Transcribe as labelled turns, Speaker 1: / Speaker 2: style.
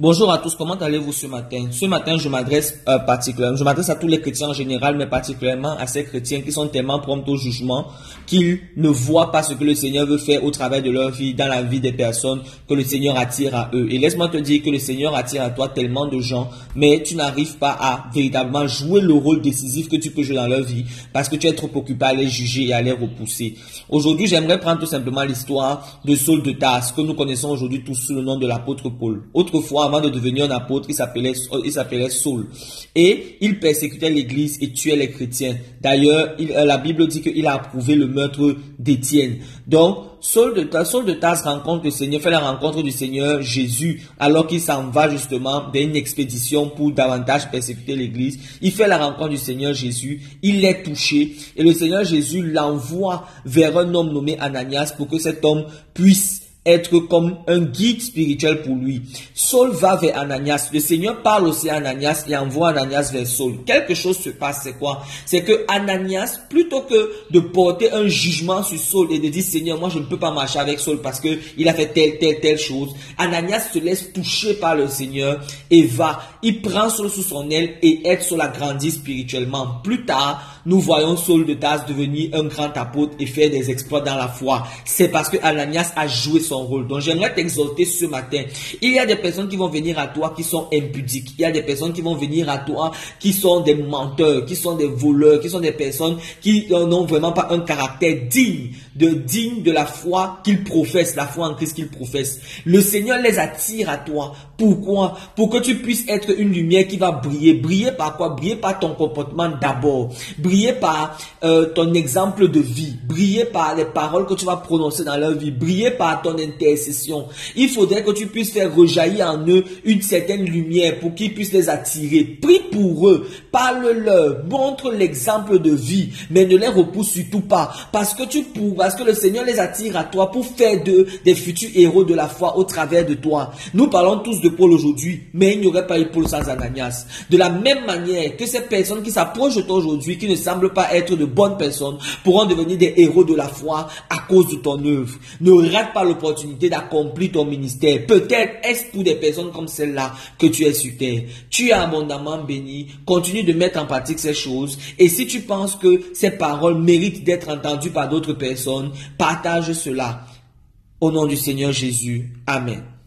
Speaker 1: Bonjour à tous, comment allez-vous ce matin? Ce matin, je m'adresse euh, particulièrement, je m'adresse à tous les chrétiens en général, mais particulièrement à ces chrétiens qui sont tellement prompts au jugement qu'ils ne voient pas ce que le Seigneur veut faire au travers de leur vie, dans la vie des personnes que le Seigneur attire à eux. Et laisse-moi te dire que le Seigneur attire à toi tellement de gens, mais tu n'arrives pas à véritablement jouer le rôle décisif que tu peux jouer dans leur vie parce que tu es trop occupé à les juger et à les repousser. Aujourd'hui, j'aimerais prendre tout simplement l'histoire de Saul de Tarse que nous connaissons aujourd'hui tous sous le nom de l'apôtre Paul. Autrefois, avant de devenir un apôtre, il s'appelait, il s'appelait Saul. Et il persécutait l'église et tuait les chrétiens. D'ailleurs, euh, la Bible dit qu'il a approuvé le meurtre d'Étienne. Donc, Saul de, Saul de rencontre le Seigneur, fait la rencontre du Seigneur Jésus, alors qu'il s'en va justement d'une expédition pour davantage persécuter l'église. Il fait la rencontre du Seigneur Jésus, il est touché, et le Seigneur Jésus l'envoie vers un homme nommé Ananias pour que cet homme puisse être comme un guide spirituel pour lui. Saul va vers Ananias. Le Seigneur parle aussi à Ananias et envoie Ananias vers Saul. Quelque chose se passe, c'est quoi? C'est que Ananias, plutôt que de porter un jugement sur Saul et de dire Seigneur, moi je ne peux pas marcher avec Saul parce que il a fait telle, telle, telle chose, Ananias se laisse toucher par le Seigneur et va. Il prend Saul sous son aile et aide Saul à grandir spirituellement. Plus tard, nous voyons Saul de Tarse devenir un grand apôtre et faire des exploits dans la foi. C'est parce que Ananias a joué son rôle. Donc j'aimerais t'exhorter ce matin. Il y a des personnes qui vont venir à toi qui sont impudiques. Il y a des personnes qui vont venir à toi qui sont des menteurs, qui sont des voleurs, qui sont des personnes qui n'ont vraiment pas un caractère digne de digne de la foi qu'ils professent, la foi en Christ qu'ils professent. Le Seigneur les attire à toi. Pourquoi? Pour que tu puisses être une lumière qui va briller. Briller par quoi? Briller par ton comportement d'abord. Briller par euh, ton exemple de vie. Briller par les paroles que tu vas prononcer dans leur vie. Briller par ton intercession. Il faudrait que tu puisses faire rejaillir en eux une certaine lumière pour qu'ils puissent les attirer. Prie pour eux. Parle-leur. Montre l'exemple de vie. Mais ne les repousse surtout pas. Parce que tu pourras parce que le Seigneur les attire à toi pour faire d'eux des futurs héros de la foi au travers de toi. Nous parlons tous de Paul aujourd'hui, mais il n'y aurait pas eu Paul sans Ananias. De la même manière que ces personnes qui s'approchent de toi aujourd'hui, qui ne semblent pas être de bonnes personnes, pourront devenir des héros de la foi à cause de ton œuvre. Ne rate pas d'accomplir ton ministère. Peut-être est-ce pour des personnes comme celle-là que tu es sur terre. Tu es abondamment béni. Continue de mettre en pratique ces choses. Et si tu penses que ces paroles méritent d'être entendues par d'autres personnes, partage cela. Au nom du Seigneur Jésus. Amen.